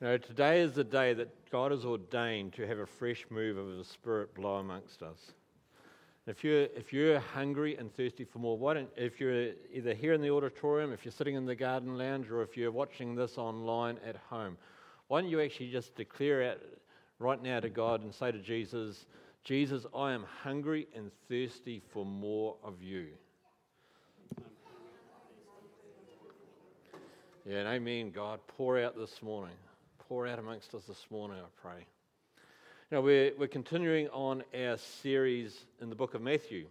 You know, today is the day that God has ordained to have a fresh move of the Spirit blow amongst us. If you're, if you're hungry and thirsty for more, why don't, if you're either here in the auditorium, if you're sitting in the garden lounge, or if you're watching this online at home, why don't you actually just declare out right now to God and say to Jesus, Jesus, I am hungry and thirsty for more of you. Yeah, and amen, God. Pour out this morning. Pour out amongst us this morning, I pray. Now, we're, we're continuing on our series in the book of Matthew,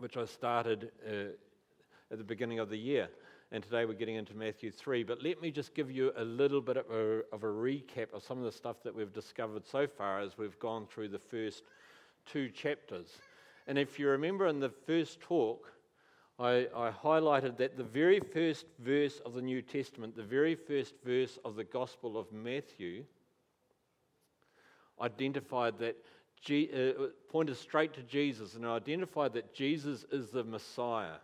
which I started uh, at the beginning of the year. And today we're getting into Matthew 3. But let me just give you a little bit of a, of a recap of some of the stuff that we've discovered so far as we've gone through the first two chapters. And if you remember in the first talk, I, I, highlighted that the very first verse of the New Testament, the very first verse of the Gospel of Matthew, identified that, G, uh, pointed straight to Jesus and identified that Jesus is the Messiah,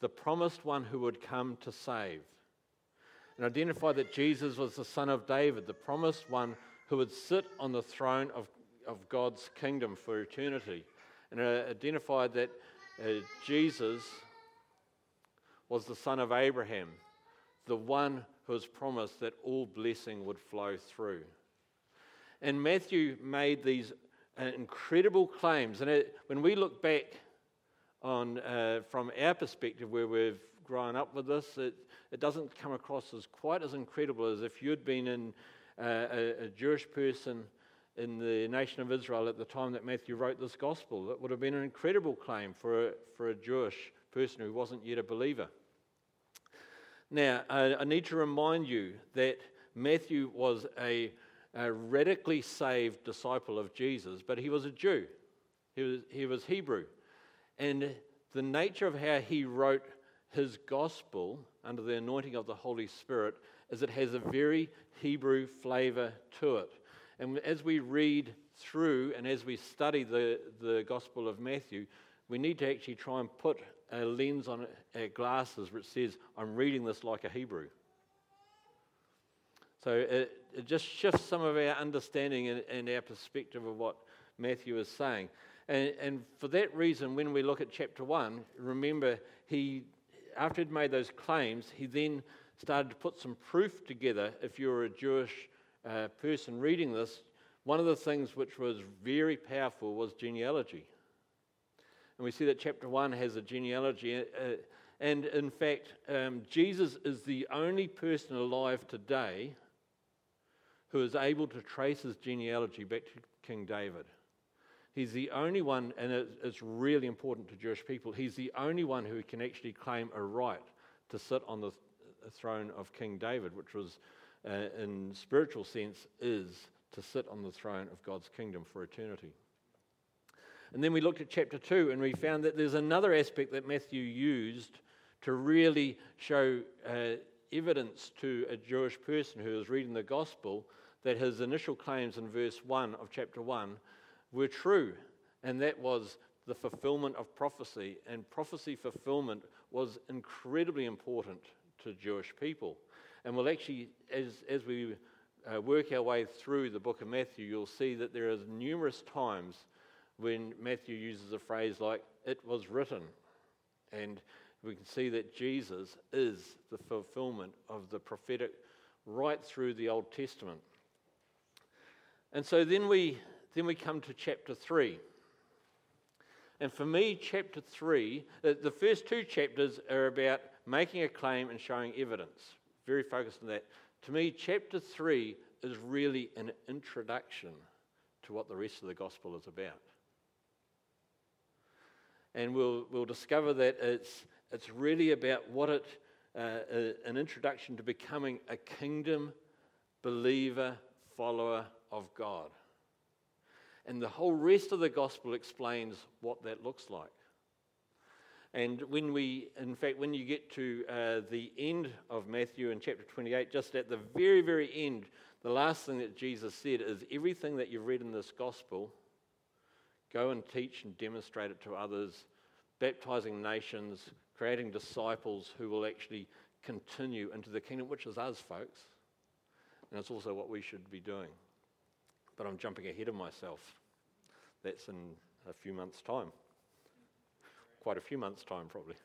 the promised one who would come to save. And identified that Jesus was the Son of David, the promised one who would sit on the throne of, of God's kingdom for eternity. And identified that uh, Jesus was the son of Abraham, the one who was promised that all blessing would flow through. And Matthew made these uh, incredible claims. And it, when we look back on, uh, from our perspective, where we've grown up with this, it, it doesn't come across as quite as incredible as if you'd been in uh, a, a Jewish person in the nation of Israel at the time that Matthew wrote this gospel. It would have been an incredible claim for a, for a Jewish person who wasn't yet a believer. Now, I, I need to remind you that Matthew was a, a, radically saved disciple of Jesus, but he was a Jew. He was, he was Hebrew. And the nature of how he wrote his gospel under the anointing of the Holy Spirit is it has a very Hebrew flavor to it. And as we read through and as we study the, the Gospel of Matthew, we need to actually try and put a lens on our uh, glasses which says, I'm reading this like a Hebrew. So it, it just shifts some of our understanding and, and, our perspective of what Matthew is saying. And, and for that reason, when we look at chapter 1, remember, he, after he'd made those claims, he then started to put some proof together if you're a Jewish uh, person reading this, one of the things which was very powerful was genealogy. And we see that chapter 1 has a genealogy. Uh, and in fact, um, Jesus is the only person alive today who is able to trace his genealogy back to King David. He's the only one, and it's really important to Jewish people, he's the only one who can actually claim a right to sit on the throne of King David, which was uh, in spiritual sense, is to sit on the throne of God's kingdom for eternity. And then we looked at chapter 2 and we found that there's another aspect that Matthew used to really show uh, evidence to a Jewish person who was reading the gospel that his initial claims in verse 1 of chapter 1 were true, and that was the fulfillment of prophecy. And prophecy fulfillment was incredibly important to Jewish people. And we'll actually, as, as we uh, work our way through the book of Matthew, you'll see that there are numerous times when Matthew uses a phrase like, it was written. And we can see that Jesus is the fulfillment of the prophetic right through the Old Testament. And so then we, then we come to chapter 3. And for me, chapter 3, uh, the first two chapters are about making a claim and showing evidence very focused on that. To me, chapter 3 is really an introduction to what the rest of the gospel is about. And we'll, we'll discover that it's, it's really about what it, uh, a, an introduction to becoming a kingdom believer, follower of God. And the whole rest of the gospel explains what that looks like. And when we, in fact, when you get to uh, the end of Matthew in chapter 28, just at the very, very end, the last thing that Jesus said is everything that you've read in this gospel, go and teach and demonstrate it to others, baptizing nations, creating disciples who will actually continue into the kingdom, which is us, folks. and it's also what we should be doing. But I'm jumping ahead of myself. That's in a few months' time. Quite a few months' time, probably.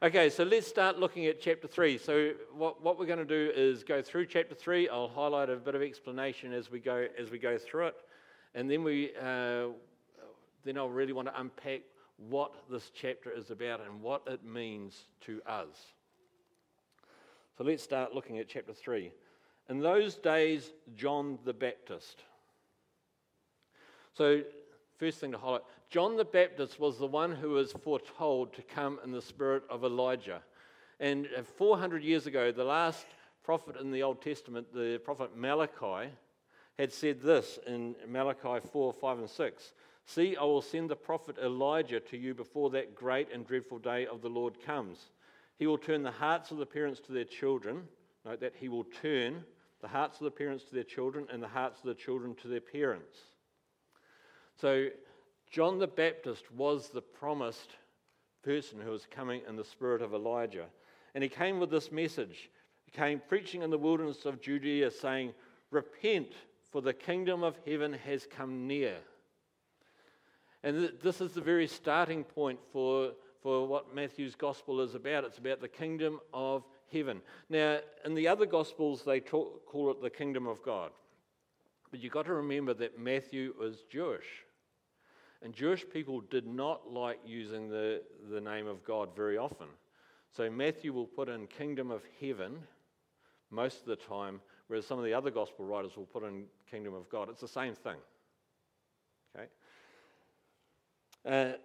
Okay, so let's start looking at chapter 3. So, what, what we're going to do is go through chapter 3. I'll highlight a bit of explanation as we go, as we go through it. And then, we, uh, then I'll really want to unpack what this chapter is about and what it means to us. So, let's start looking at chapter 3. In those days, John the Baptist. So, first thing to highlight John the Baptist was the one who was foretold to come in the spirit of Elijah. And uh, 400 years ago, the last prophet in the Old Testament, the prophet Malachi, had said this in Malachi 4 5 and 6 See, I will send the prophet Elijah to you before that great and dreadful day of the Lord comes. He will turn the hearts of the parents to their children. Note that he will turn the hearts of the parents to their children and the hearts of the children to their parents. So John the Baptist was the promised person who was coming in the spirit of Elijah. And he came with this message. He came preaching in the wilderness of Judea, saying, Repent, for the kingdom of heaven has come near. And th- this is the very starting point for, for what Matthew's gospel is about. It's about the kingdom of heaven. Now, in the other gospels, they talk, call it the kingdom of God. But you've got to remember that Matthew was Jewish. And Jewish people did not like using the, the name of God very often. So Matthew will put in kingdom of heaven most of the time, whereas some of the other gospel writers will put in kingdom of God. It's the same thing. Okay? Uh,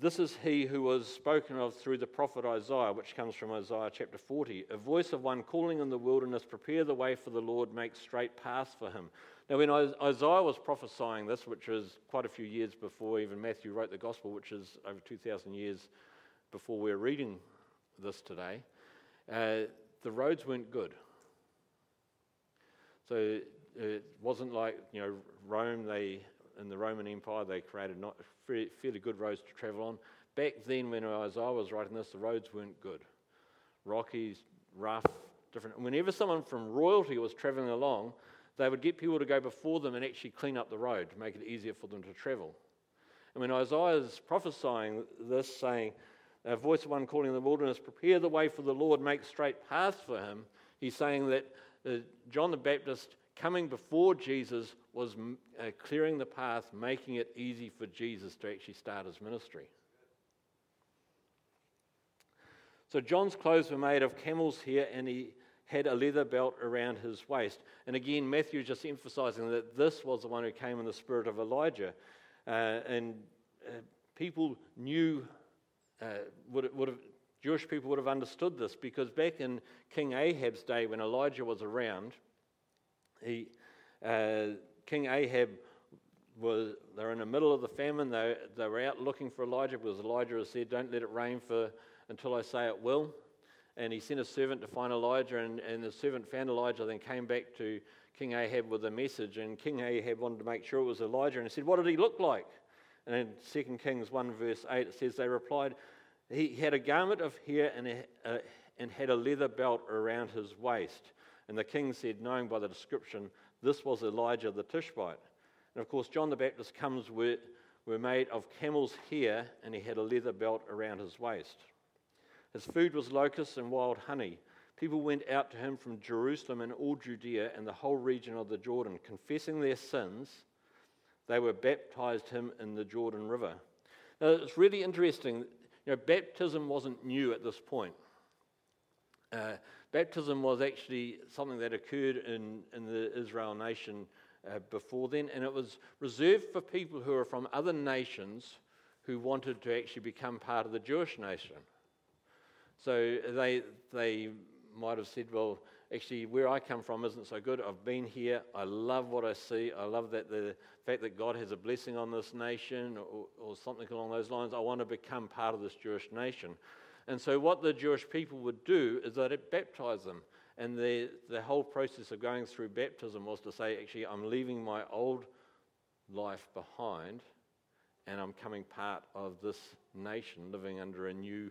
this is he who was spoken of through the prophet Isaiah, which comes from Isaiah chapter 40. A voice of one calling in the wilderness, prepare the way for the Lord, make straight paths for him. Now, when Isaiah was prophesying this, which was quite a few years before even Matthew wrote the gospel, which is over 2,000 years before we're reading this today, uh, the roads weren't good. So it wasn't like, you know, Rome, they, in the Roman Empire, they created not fairly good roads to travel on. Back then, when Isaiah was writing this, the roads weren't good. Rocky, rough, different. Whenever someone from royalty was traveling along, they would get people to go before them and actually clean up the road to make it easier for them to travel. And when Isaiah is prophesying this, saying, A voice of one calling in the wilderness, prepare the way for the Lord, make straight paths for him, he's saying that uh, John the Baptist coming before Jesus was uh, clearing the path, making it easy for Jesus to actually start his ministry. So John's clothes were made of camel's hair, and he had a leather belt around his waist. And again, Matthew is just emphasizing that this was the one who came in the spirit of Elijah. Uh, and uh, people knew, uh, would, would have, Jewish people would have understood this because back in King Ahab's day, when Elijah was around, he, uh, King Ahab was, they were in the middle of the famine. They, they were out looking for Elijah because Elijah had said, Don't let it rain for, until I say it will and he sent a servant to find Elijah, and, and the servant found Elijah, then came back to King Ahab with a message, and King Ahab wanted to make sure it was Elijah, and he said, What did he look like? And in 2 Kings 1, verse 8, it says, They replied, He had a garment of hair and, a, and had a leather belt around his waist. And the king said, knowing by the description, this was Elijah the Tishbite. And of course, John the Baptist comes with, were made of camel's hair, and he had a leather belt around his waist. His food was locusts and wild honey. People went out to him from Jerusalem and all Judea and the whole region of the Jordan, confessing their sins. They were baptized him in the Jordan River. Now, it's really interesting. You know, baptism wasn't new at this point. Uh, baptism was actually something that occurred in, in the Israel nation uh, before then, and it was reserved for people who were from other nations who wanted to actually become part of the Jewish nation. So they, they might have said, well, actually, where I come from isn't so good. I've been here. I love what I see. I love that the fact that God has a blessing on this nation or, or something along those lines. I want to become part of this Jewish nation. And so, what the Jewish people would do is that it baptized them. And the, the whole process of going through baptism was to say, actually, I'm leaving my old life behind and I'm coming part of this nation living under a new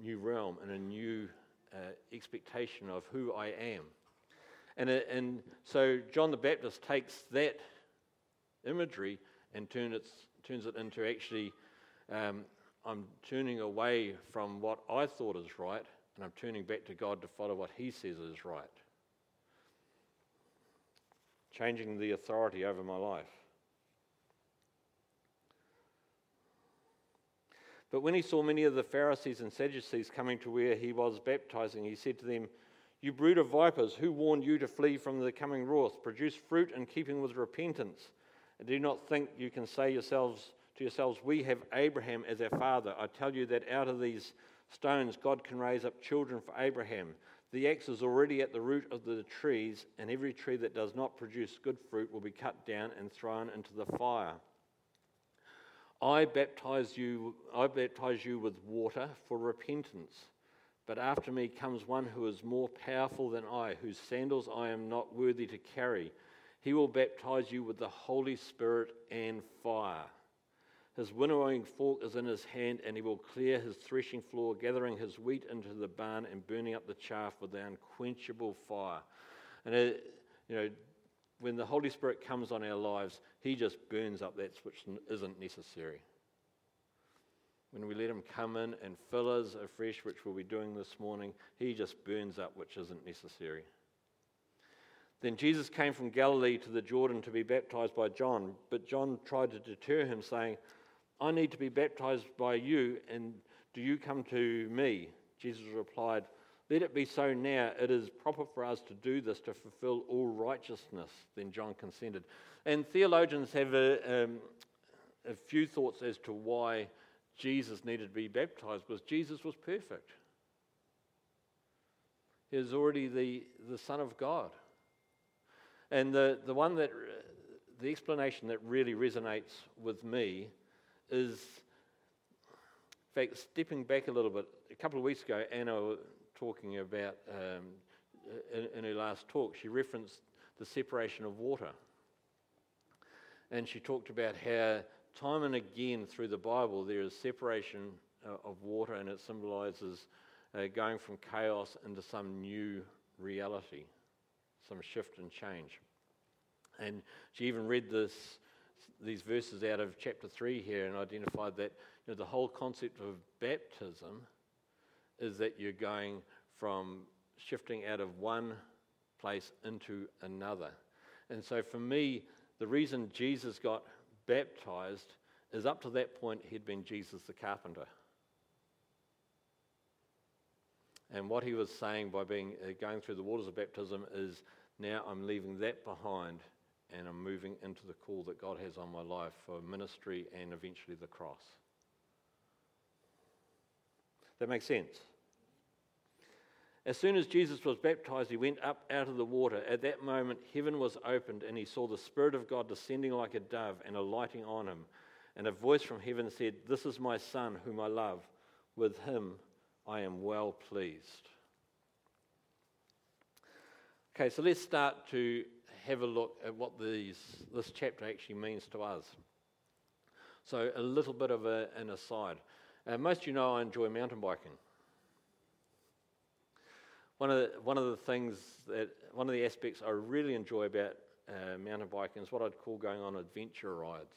new realm and a new uh, expectation of who I am. And, it, and so John the Baptist takes that imagery and turn it, turns it into actually, um, I'm turning away from what I thought is right, and I'm turning back to God to follow what He says is right. Changing the authority over my life. But when he saw many of the Pharisees and Sadducees coming to where he was baptizing, he said to them, You brood of vipers, who warned you to flee from the coming wrath? Produce fruit in keeping with repentance. And do not think you can say yourselves to yourselves, We have Abraham as our father. I tell you that out of these stones God can raise up children for Abraham. The axe is already at the root of the trees, and every tree that does not produce good fruit will be cut down and thrown into the fire. I baptize you, I baptize you with water for repentance. But after me comes one who is more powerful than I, whose sandals I am not worthy to carry. He will baptize you with the Holy Spirit and fire. His winnowing fork is in his hand, and he will clear his threshing floor, gathering his wheat into the barn and burning up the chaff with the unquenchable fire. And it, you know, when the Holy Spirit comes on our lives, He just burns up that which isn't necessary. When we let Him come in and fill us afresh, which we'll be doing this morning, He just burns up which isn't necessary. Then Jesus came from Galilee to the Jordan to be baptized by John, but John tried to deter him, saying, I need to be baptized by you, and do you come to me? Jesus replied, let it be so now. It is proper for us to do this to fulfill all righteousness. Then John consented. And theologians have a, um, a few thoughts as to why Jesus needed to be baptized, because Jesus was perfect. He was already the, the Son of God. And the, the one that, the explanation that really resonates with me is, in fact, stepping back a little bit. A couple of weeks ago, Anna was talking about um, in, in her last talk, she referenced the separation of water. And she talked about how time and again through the Bible there is separation uh, of water and it symbolizes uh, going from chaos into some new reality, some shift and change. And she even read this, these verses out of chapter 3 here and identified that you know, the whole concept of baptism is that you're going from shifting out of one place into another. And so for me, the reason Jesus got baptized is up to that point he'd been Jesus the carpenter. And what he was saying by being uh, going through the waters of baptism is now I'm leaving that behind and I'm moving into the call that God has on my life for ministry and eventually the cross. That makes sense? As soon as Jesus was baptized, he went up out of the water. At that moment, heaven was opened, and he saw the Spirit of God descending like a dove and alighting on him. And a voice from heaven said, This is my Son, whom I love. With him I am well pleased. Okay, so let's start to have a look at what these, this chapter actually means to us. So, a little bit of a, an aside. Uh, most of you know I enjoy mountain biking. One of, the, one of the things that, one of the aspects I really enjoy about uh, mountain biking is what I'd call going on adventure rides,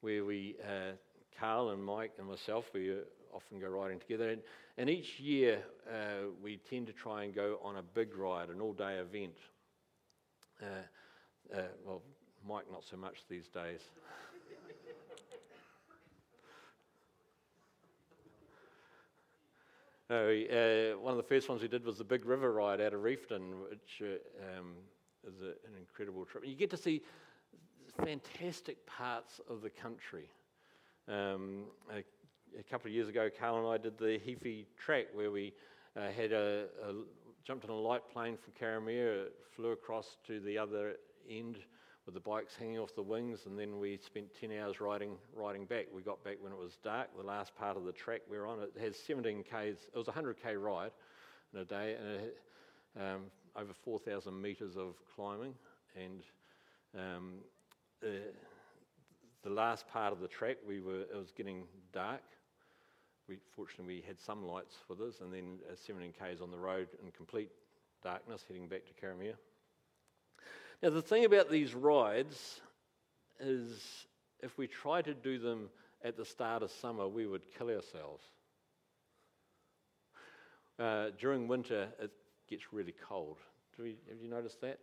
where we, uh, Carl and Mike and myself, we often go riding together. And, and each year uh, we tend to try and go on a big ride, an all day event. Uh, uh, well, Mike, not so much these days. uh, one of the first ones we did was the Big River Ride out of Reefton, which uh, um, is a, an incredible trip. You get to see fantastic parts of the country. Um, a, a, couple of years ago, Carl and I did the Heaphy track where we uh, had a, a, jumped on a light plane from Karamea, flew across to the other end with the bikes hanging off the wings, and then we spent 10 hours riding riding back. We got back when it was dark. The last part of the track we were on, it has 17 k's. It was a 100k ride in a day, and it, um, over 4,000 meters of climbing. And um, the last part of the track, we were it was getting dark. We, fortunately, we had some lights for this, and then uh, 17 k's on the road in complete darkness, heading back to Karamea. Now, the thing about these rides is if we try to do them at the start of summer, we would kill ourselves. Uh, during winter, it gets really cold. We, have you noticed that?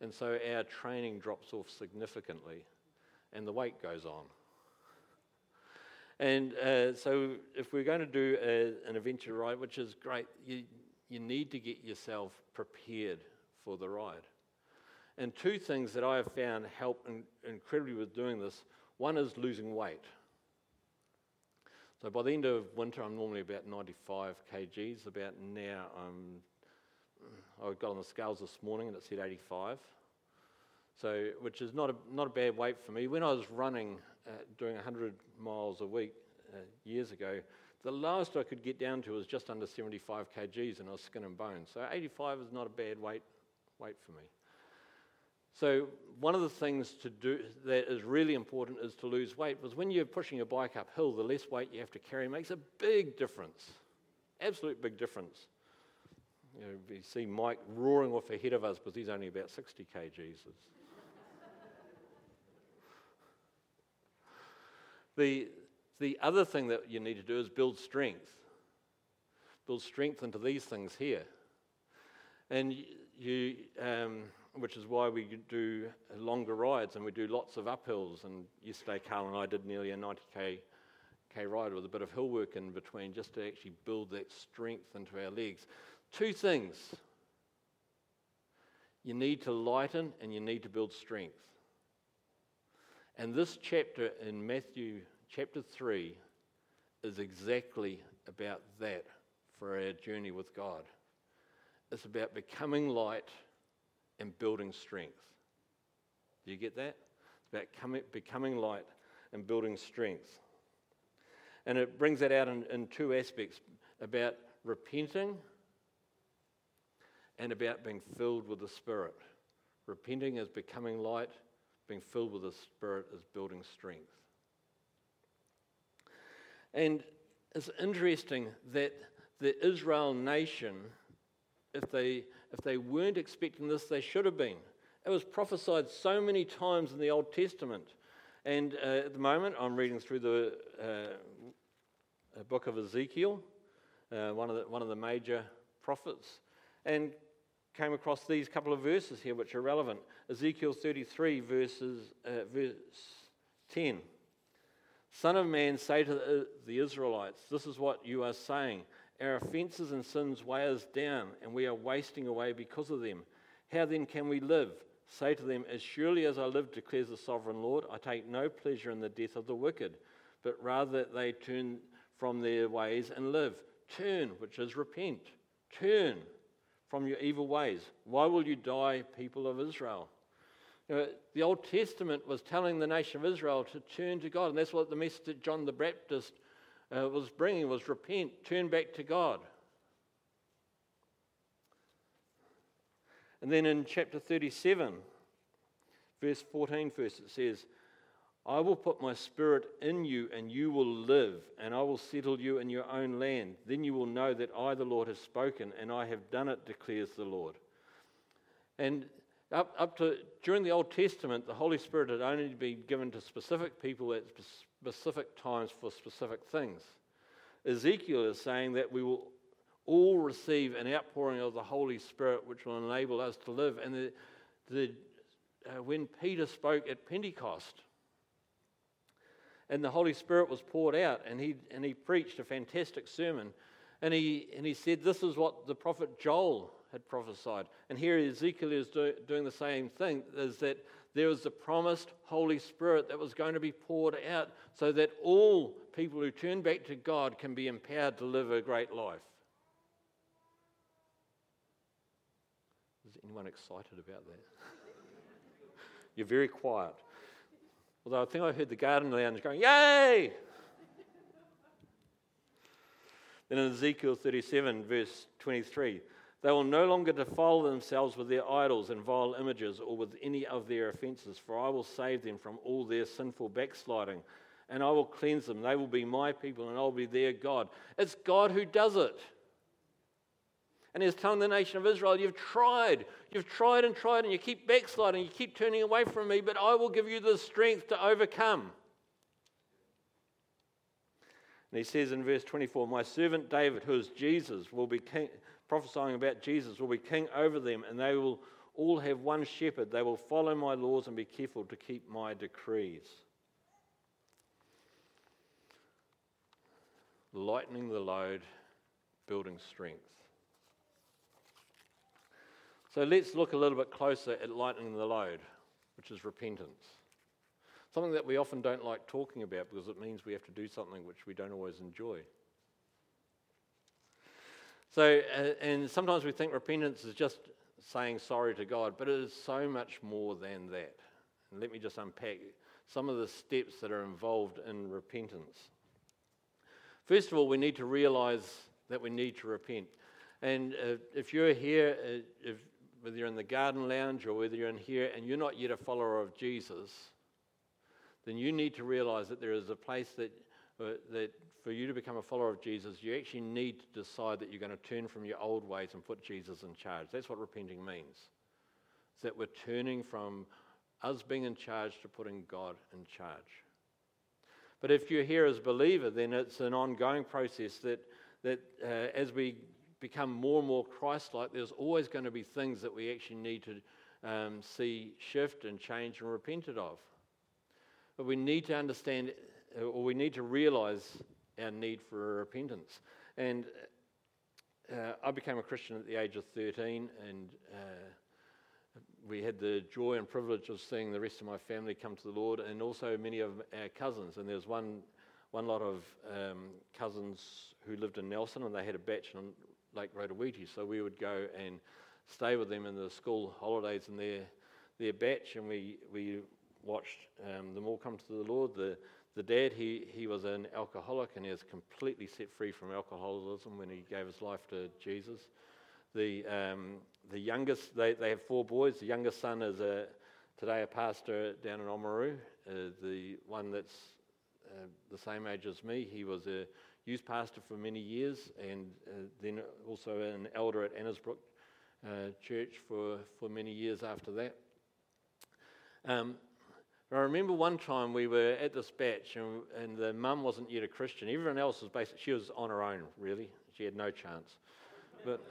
And so our training drops off significantly, and the weight goes on. And uh, so, if we're going to do a, an adventure ride, which is great, you, you need to get yourself prepared for the ride. And two things that I have found help in, incredibly with doing this one is losing weight. So by the end of winter, I'm normally about 95 kgs. About now, I'm, I got on the scales this morning and it said 85. So, which is not a, not a bad weight for me. When I was running, uh, doing 100 miles a week uh, years ago, the lowest I could get down to was just under 75 kgs and I was skin and bone. So 85 is not a bad weight, weight for me. So one of the things to do that is really important is to lose weight. Because when you're pushing your bike uphill, the less weight you have to carry makes a big difference, absolute big difference. You, know, you see Mike roaring off ahead of us because he's only about 60 kgs. The, the other thing that you need to do is build strength. Build strength into these things here. And you, um, which is why we do longer rides and we do lots of uphills. And yesterday, Carl and I did nearly a 90k K ride with a bit of hill work in between just to actually build that strength into our legs. Two things you need to lighten and you need to build strength. And this chapter in Matthew chapter 3 is exactly about that for our journey with God. It's about becoming light and building strength. Do you get that? It's about coming, becoming light and building strength. And it brings that out in, in two aspects about repenting and about being filled with the Spirit. Repenting is becoming light, being filled with the Spirit is building strength. And it's interesting that the Israel nation, if they if they weren't expecting this, they should have been. It was prophesied so many times in the Old Testament. And uh, at the moment, I'm reading through the uh, book of Ezekiel, uh, one, of the, one of the major prophets, and came across these couple of verses here which are relevant. Ezekiel 33, verses, uh, verse 10. Son of man, say to the, the Israelites, This is what you are saying. Our offences and sins weigh us down, and we are wasting away because of them. How then can we live? Say to them, As surely as I live, declares the sovereign Lord, I take no pleasure in the death of the wicked, but rather that they turn from their ways and live. Turn, which is repent. Turn from your evil ways. Why will you die, people of Israel? You know, the Old Testament was telling the nation of Israel to turn to God, and that's what the message that John the Baptist uh, was bringing was repent, turn back to God. And then in chapter 37, verse 14 first, it says, I will put my spirit in you, and you will live, and I will settle you in your own land. Then you will know that I, the Lord, have spoken, and I have done it, declares the Lord. And up, up to during the Old Testament, the Holy Spirit had only been given to specific people at specific times for specific things. Ezekiel is saying that we will all receive an outpouring of the Holy Spirit, which will enable us to live. And the, the, uh, when Peter spoke at Pentecost, and the Holy Spirit was poured out, and he, and he preached a fantastic sermon. And he, and he said, This is what the prophet Joel had prophesied. And here Ezekiel is do, doing the same thing, is that there was the promised Holy Spirit that was going to be poured out so that all people who turn back to God can be empowered to live a great life. Is anyone excited about that? You're very quiet. Although I think I heard the garden lounge going, Yay! then in Ezekiel 37, verse 23, they will no longer defile themselves with their idols and vile images or with any of their offences, for I will save them from all their sinful backsliding and I will cleanse them. They will be my people, and I'll be their God. It's God who does it. And he's telling the nation of Israel, You've tried, you've tried and tried, and you keep backsliding, you keep turning away from me, but I will give you the strength to overcome. And he says in verse 24, My servant David, who is Jesus, will be king, prophesying about Jesus, will be king over them, and they will all have one shepherd. They will follow my laws and be careful to keep my decrees. Lightening the load, building strength. So let's look a little bit closer at lightening the load, which is repentance. Something that we often don't like talking about because it means we have to do something which we don't always enjoy. So, uh, and sometimes we think repentance is just saying sorry to God, but it is so much more than that. And let me just unpack some of the steps that are involved in repentance. First of all, we need to realize that we need to repent. And uh, if you're here, uh, if, whether you're in the garden lounge or whether you're in here and you're not yet a follower of Jesus, then you need to realize that there is a place that, uh, that for you to become a follower of Jesus, you actually need to decide that you're going to turn from your old ways and put Jesus in charge. That's what repenting means. It's that we're turning from us being in charge to putting God in charge. But if you're here as a believer, then it's an ongoing process that, that uh, as we become more and more Christ like, there's always going to be things that we actually need to um, see shift and change and repented of. But we need to understand, uh, or we need to realize our need for repentance. And uh, I became a Christian at the age of 13, and uh, we had the joy and privilege of seeing the rest of my family come to the Lord, and also many of our cousins. And there's one, one lot of um, cousins who lived in Nelson, and they had a batch on Lake Rotoiti, so we would go and stay with them in the school holidays in their their batch, and we we watched um, them all come to the Lord. The, the dad, he, he was an alcoholic and he was completely set free from alcoholism when he gave his life to Jesus. The, um, the youngest, they, they have four boys. The youngest son is a, today a pastor down in Oamaru. Uh, the one that's uh, the same age as me, he was a youth pastor for many years and uh, then also an elder at Annesbrook uh, Church for, for many years after that. Um, I remember one time we were at this batch and, and the mum wasn't yet a Christian. Everyone else was basically, she was on her own, really. She had no chance. But,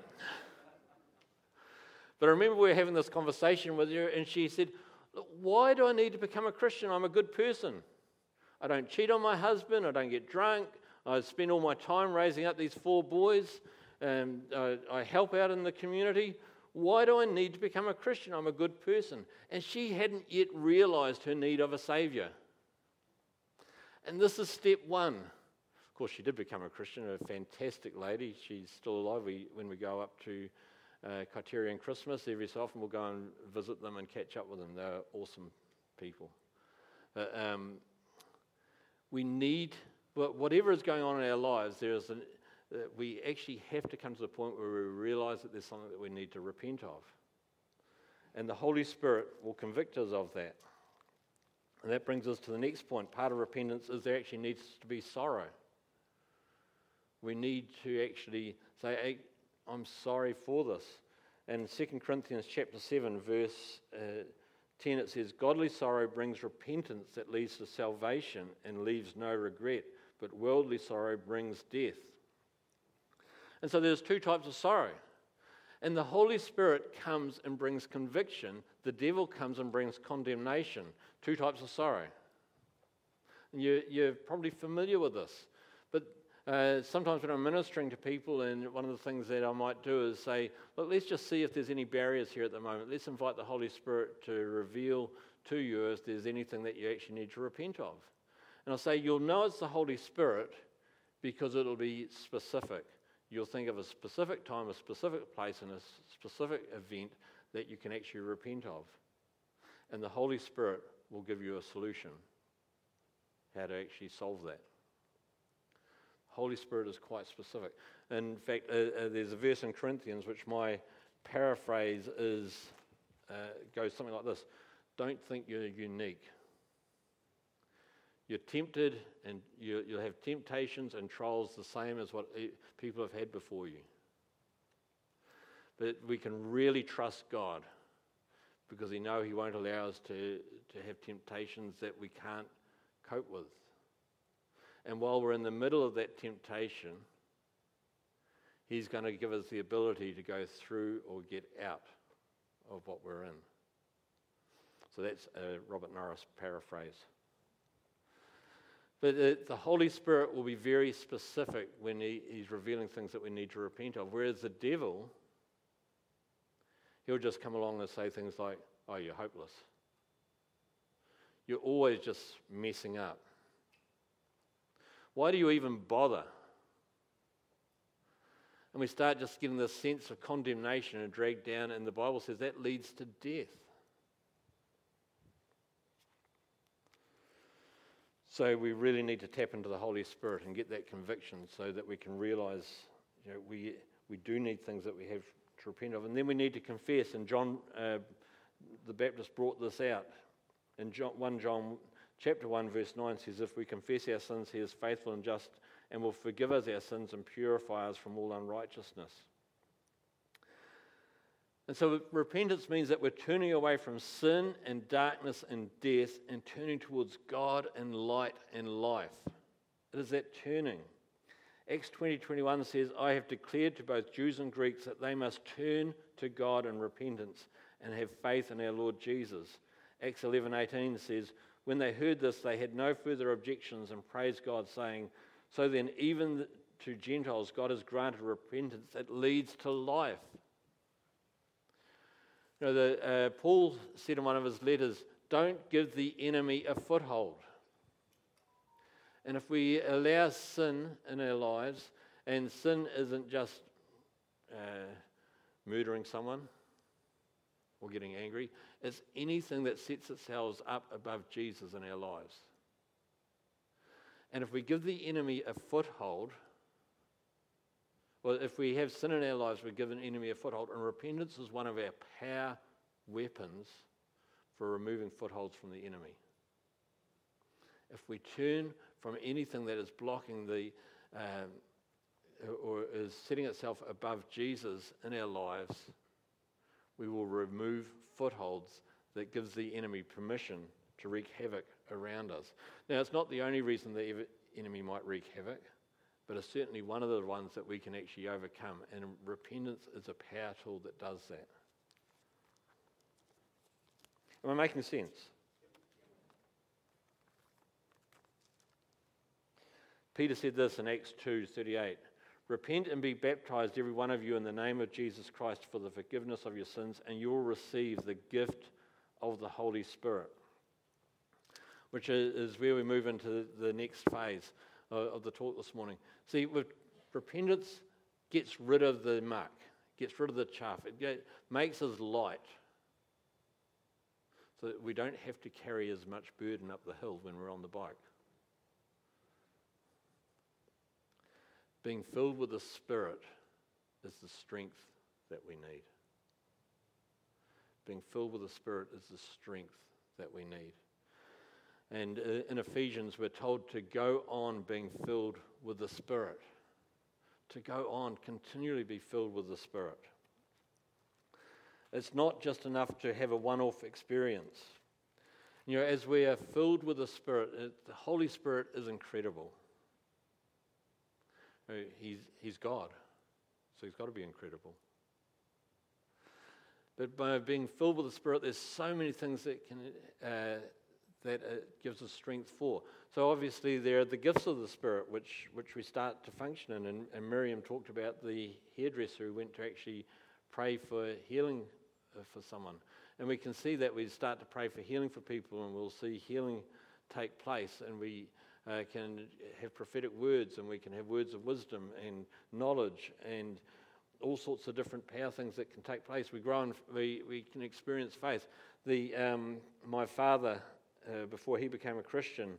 but I remember we were having this conversation with her and she said, Why do I need to become a Christian? I'm a good person. I don't cheat on my husband. I don't get drunk. I spend all my time raising up these four boys. And I, I help out in the community. Why do I need to become a Christian? I'm a good person. And she hadn't yet realized her need of a Savior. And this is step one. Of course, she did become a Christian, a fantastic lady. She's still alive. We, when we go up to uh, Criterion Christmas, every so often we'll go and visit them and catch up with them. They're awesome people. But, um, we need, whatever is going on in our lives, there is an, we actually have to come to the point where we realize that there's something that we need to repent of. And the Holy Spirit will convict us of that. And that brings us to the next point. Part of repentance is there actually needs to be sorrow. We need to actually say, hey, I'm sorry for this. And 2 Corinthians chapter 7, verse uh, 10, it says, Godly sorrow brings repentance that leads to salvation and leaves no regret, but worldly sorrow brings death. And so there's two types of sorrow. And the Holy Spirit comes and brings conviction. The devil comes and brings condemnation. Two types of sorrow. And you, you're probably familiar with this. But uh, sometimes when I'm ministering to people, and one of the things that I might do is say, look, let's just see if there's any barriers here at the moment. Let's invite the Holy Spirit to reveal to you if there's anything that you actually need to repent of. And I'll say, you'll know it's the Holy Spirit because it'll be specific you'll think of a specific time, a specific place, and a specific event that you can actually repent of. And the Holy Spirit will give you a solution how to actually solve that. Holy Spirit is quite specific. In fact, uh, uh, there's a verse in Corinthians which my paraphrase is uh, goes something like this: Don't think you're unique. You're tempted, and you, you'll have temptations and trials the same as what people have had before you. But we can really trust God because He know He won't allow us to, to have temptations that we can't cope with. And while we're in the middle of that temptation, He's going to give us the ability to go through or get out of what we're in. So that's a Robert Norris paraphrase. But the Holy Spirit will be very specific when he, He's revealing things that we need to repent of. Whereas the devil, he'll just come along and say things like, Oh, you're hopeless. You're always just messing up. Why do you even bother? And we start just getting this sense of condemnation and dragged down, and the Bible says that leads to death. So we really need to tap into the Holy Spirit and get that conviction so that we can realize you know, we, we do need things that we have to repent of. And then we need to confess. And John uh, the Baptist brought this out. In John, 1 John chapter 1, verse 9 says, If we confess our sins, he is faithful and just and will forgive us our sins and purify us from all unrighteousness. And so repentance means that we're turning away from sin and darkness and death and turning towards God and light and life. It is that turning. Acts 20 21 says, I have declared to both Jews and Greeks that they must turn to God in repentance and have faith in our Lord Jesus. Acts 11 18 says, When they heard this, they had no further objections and praised God, saying, So then, even to Gentiles, God has granted repentance that leads to life. You know, the, uh, Paul said in one of his letters, don't give the enemy a foothold. And if we allow sin in our lives, and sin isn't just uh, murdering someone or getting angry, it's anything that sets itself up above Jesus in our lives. And if we give the enemy a foothold, well, if we have sin in our lives, we give an enemy a foothold. And repentance is one of our power weapons for removing footholds from the enemy. If we turn from anything that is blocking the um, or is setting itself above Jesus in our lives, we will remove footholds that gives the enemy permission to wreak havoc around us. Now, it's not the only reason the enemy might wreak havoc but it's certainly one of the ones that we can actually overcome. And repentance is a power tool that does that. Am I making sense? Peter said this in Acts 2:38. Repent and be baptized, every one of you, in the name of Jesus Christ for the forgiveness of your sins, and you will receive the gift of the Holy Spirit. Which is where we move into the next phase of the talk this morning. See, repentance gets rid of the muck, gets rid of the chaff. It get, makes us light so that we don't have to carry as much burden up the hill when we're on the bike. Being filled with the Spirit is the strength that we need. Being filled with the Spirit is the strength that we need. And uh, in Ephesians, we're told to go on being filled with the Spirit. To go on, continually be filled with the Spirit. It's not just enough to have a one off experience. You know, as we are filled with the Spirit, it, the Holy Spirit is incredible. He's, he's God, so he's got to be incredible. But by being filled with the Spirit, there's so many things that can uh, that it gives us strength for. So obviously there are the gifts of the Spirit which, which we start to function in. And, and Miriam talked about the hairdresser who went to actually pray for healing uh, for someone. And we can see that we start to pray for healing for people and we'll see healing take place and we uh, can have prophetic words and we can have words of wisdom and knowledge and all sorts of different power things that can take place. We grow and we, we can experience faith. The, um, my father uh, before he became a Christian,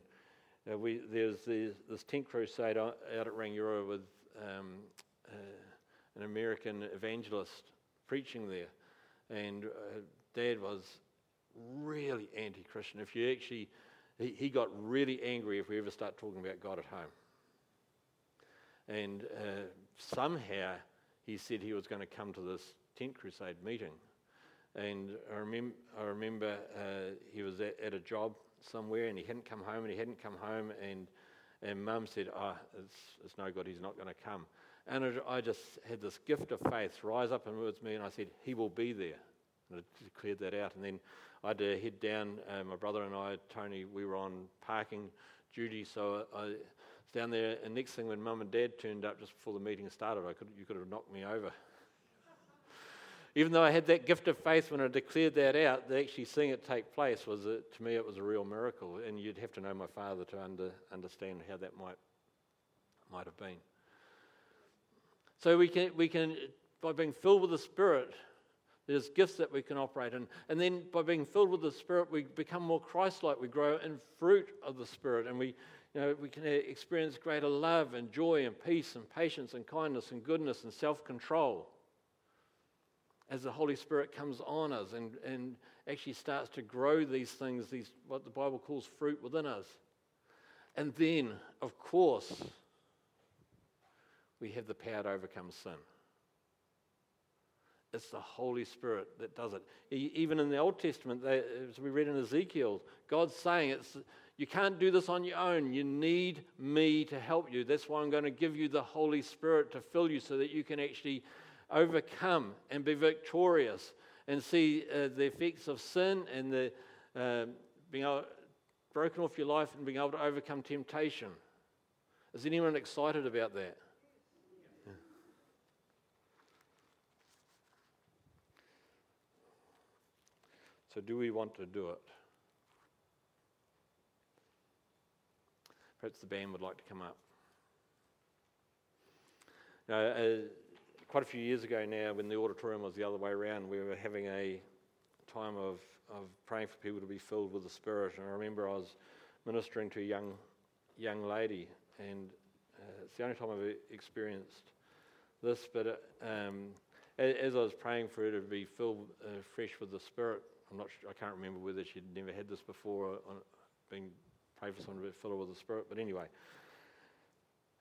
uh, we, there's this tent crusade out at Rangiora with um, uh, an American evangelist preaching there. And uh, Dad was really anti Christian. If you actually, he, he got really angry if we ever start talking about God at home. And uh, somehow he said he was going to come to this tent crusade meeting. And I, remem- I remember uh, he was at, at, a job somewhere and he hadn't come home and he hadn't come home. And, and mum said, Oh, it's, it's no good, he's not going to come. And I just had this gift of faith rise up towards me and I said, He will be there. And I cleared that out. And then I had to head down. Uh, my brother and I, Tony, we were on parking duty. So I was down there. And next thing, when mum and dad turned up just before the meeting started, I could, you could have knocked me over even though I had that gift of faith when I declared that out, actually seeing it take place was, a, to me, it was a real miracle. And you'd have to know my father to under, understand how that might, might have been. So we can, we can, by being filled with the Spirit, there's gifts that we can operate in. And then by being filled with the Spirit, we become more Christ like. We grow in fruit of the Spirit. And we, you know, we can experience greater love and joy and peace and patience and kindness and goodness and self control as the Holy Spirit comes on us and, and actually starts to grow these things, these what the Bible calls fruit within us. And then, of course, we have the power to overcome sin. It's the Holy Spirit that does it. Even in the Old Testament, they, as we read in Ezekiel, God's saying it's you can't do this on your own. You need me to help you. That's why I'm going to give you the Holy Spirit to fill you so that you can actually overcome and be victorious and see uh, the effects of sin and the uh, being able, broken off your life and being able to overcome temptation. Is anyone excited about that? So, do we want to do it? Perhaps the band would like to come up. Now, uh, quite a few years ago now, when the auditorium was the other way around, we were having a time of, of praying for people to be filled with the Spirit. And I remember I was ministering to a young, young lady, and uh, it's the only time I've experienced this. But uh, um, as, I was praying for her to be filled uh, fresh with the Spirit, I'm not sure, I can't remember whether she'd never had this before, or, or being prayed for someone to be filled with the Spirit. But anyway.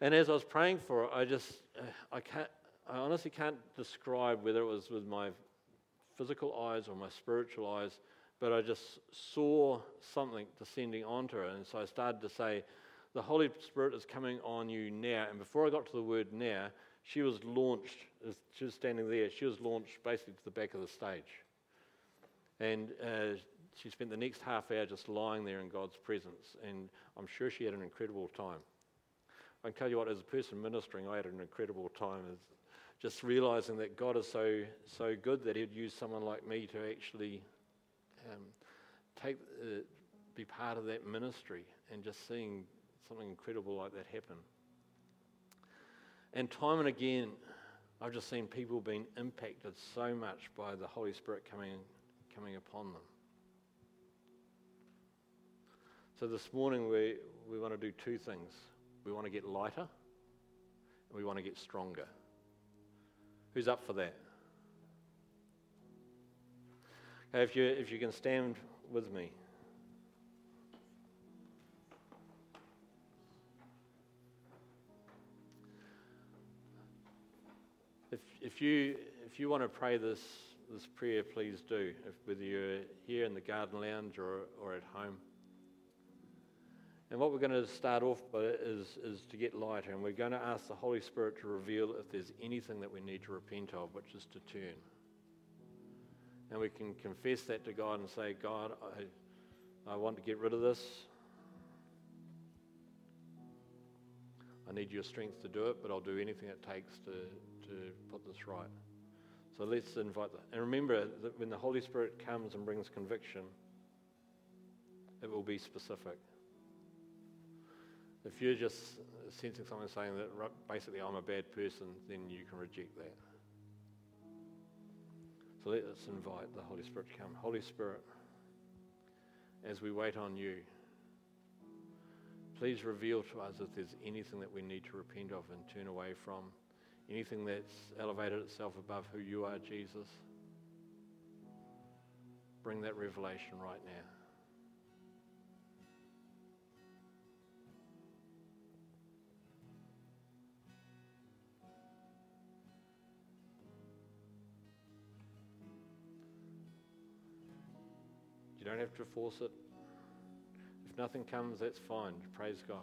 And as I was praying for her, I just, uh, I can't, I honestly can't describe whether it was with my physical eyes or my spiritual eyes, but I just saw something descending onto her. And so I started to say, The Holy Spirit is coming on you now. And before I got to the word now, she was launched, she was standing there, she was launched basically to the back of the stage. And uh, she spent the next half hour just lying there in God's presence. And I'm sure she had an incredible time. I can tell you what, as a person ministering, I had an incredible time as, just realizing that God is so, so good that He'd use someone like me to actually um, take, uh, be part of that ministry and just seeing something incredible like that happen. And time and again, I've just seen people being impacted so much by the Holy Spirit coming, coming upon them. So this morning, we, we want to do two things. We want to get lighter, and we want to get stronger. Who's up for that? Okay, if you, if you can stand with me. If, if, you, if you want to pray this, this prayer, please do, if, whether you're here in the garden lounge or, or at home. And what we're going to start off by is, is to get lighter, and we're going to ask the Holy Spirit to reveal if there's anything that we need to repent of, which is to turn. And we can confess that to God and say, God, I, I want to get rid of this. I need your strength to do it, but I'll do anything it takes to, to put this right. So let's invite that. And remember that when the Holy Spirit comes and brings conviction, it will be specific. If you're just sensing someone saying that basically I'm a bad person, then you can reject that. So let us invite the Holy Spirit to come. Holy Spirit, as we wait on you, please reveal to us if there's anything that we need to repent of and turn away from, anything that's elevated itself above who you are, Jesus. Bring that revelation right now. Have to force it. If nothing comes, that's fine. Praise God.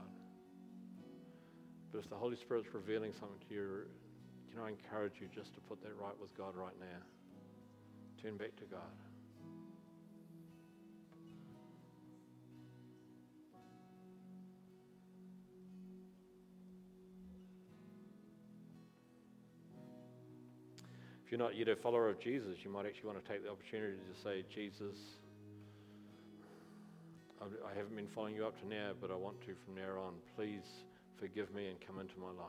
But if the Holy Spirit's revealing something to you, can I encourage you just to put that right with God right now? Turn back to God. If you're not yet a follower of Jesus, you might actually want to take the opportunity to say, Jesus, I haven't been following you up to now, but I want to from now on. Please forgive me and come into my life.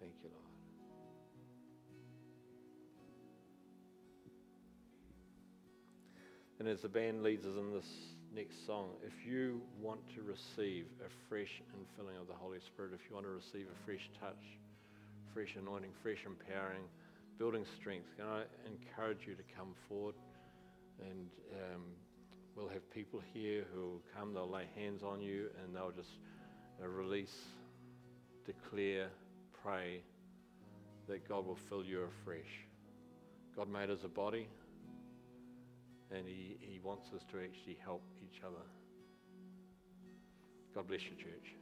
Thank you, Lord. And as the band leads us in this next song, if you want to receive a fresh infilling of the Holy Spirit, if you want to receive a fresh touch, fresh anointing, fresh empowering, building strength, can I encourage you to come forward? And um, we'll have people here who will come, they'll lay hands on you, and they'll just uh, release, declare, pray that God will fill you afresh. God made us a body and he, he wants us to actually help each other. God bless you, church.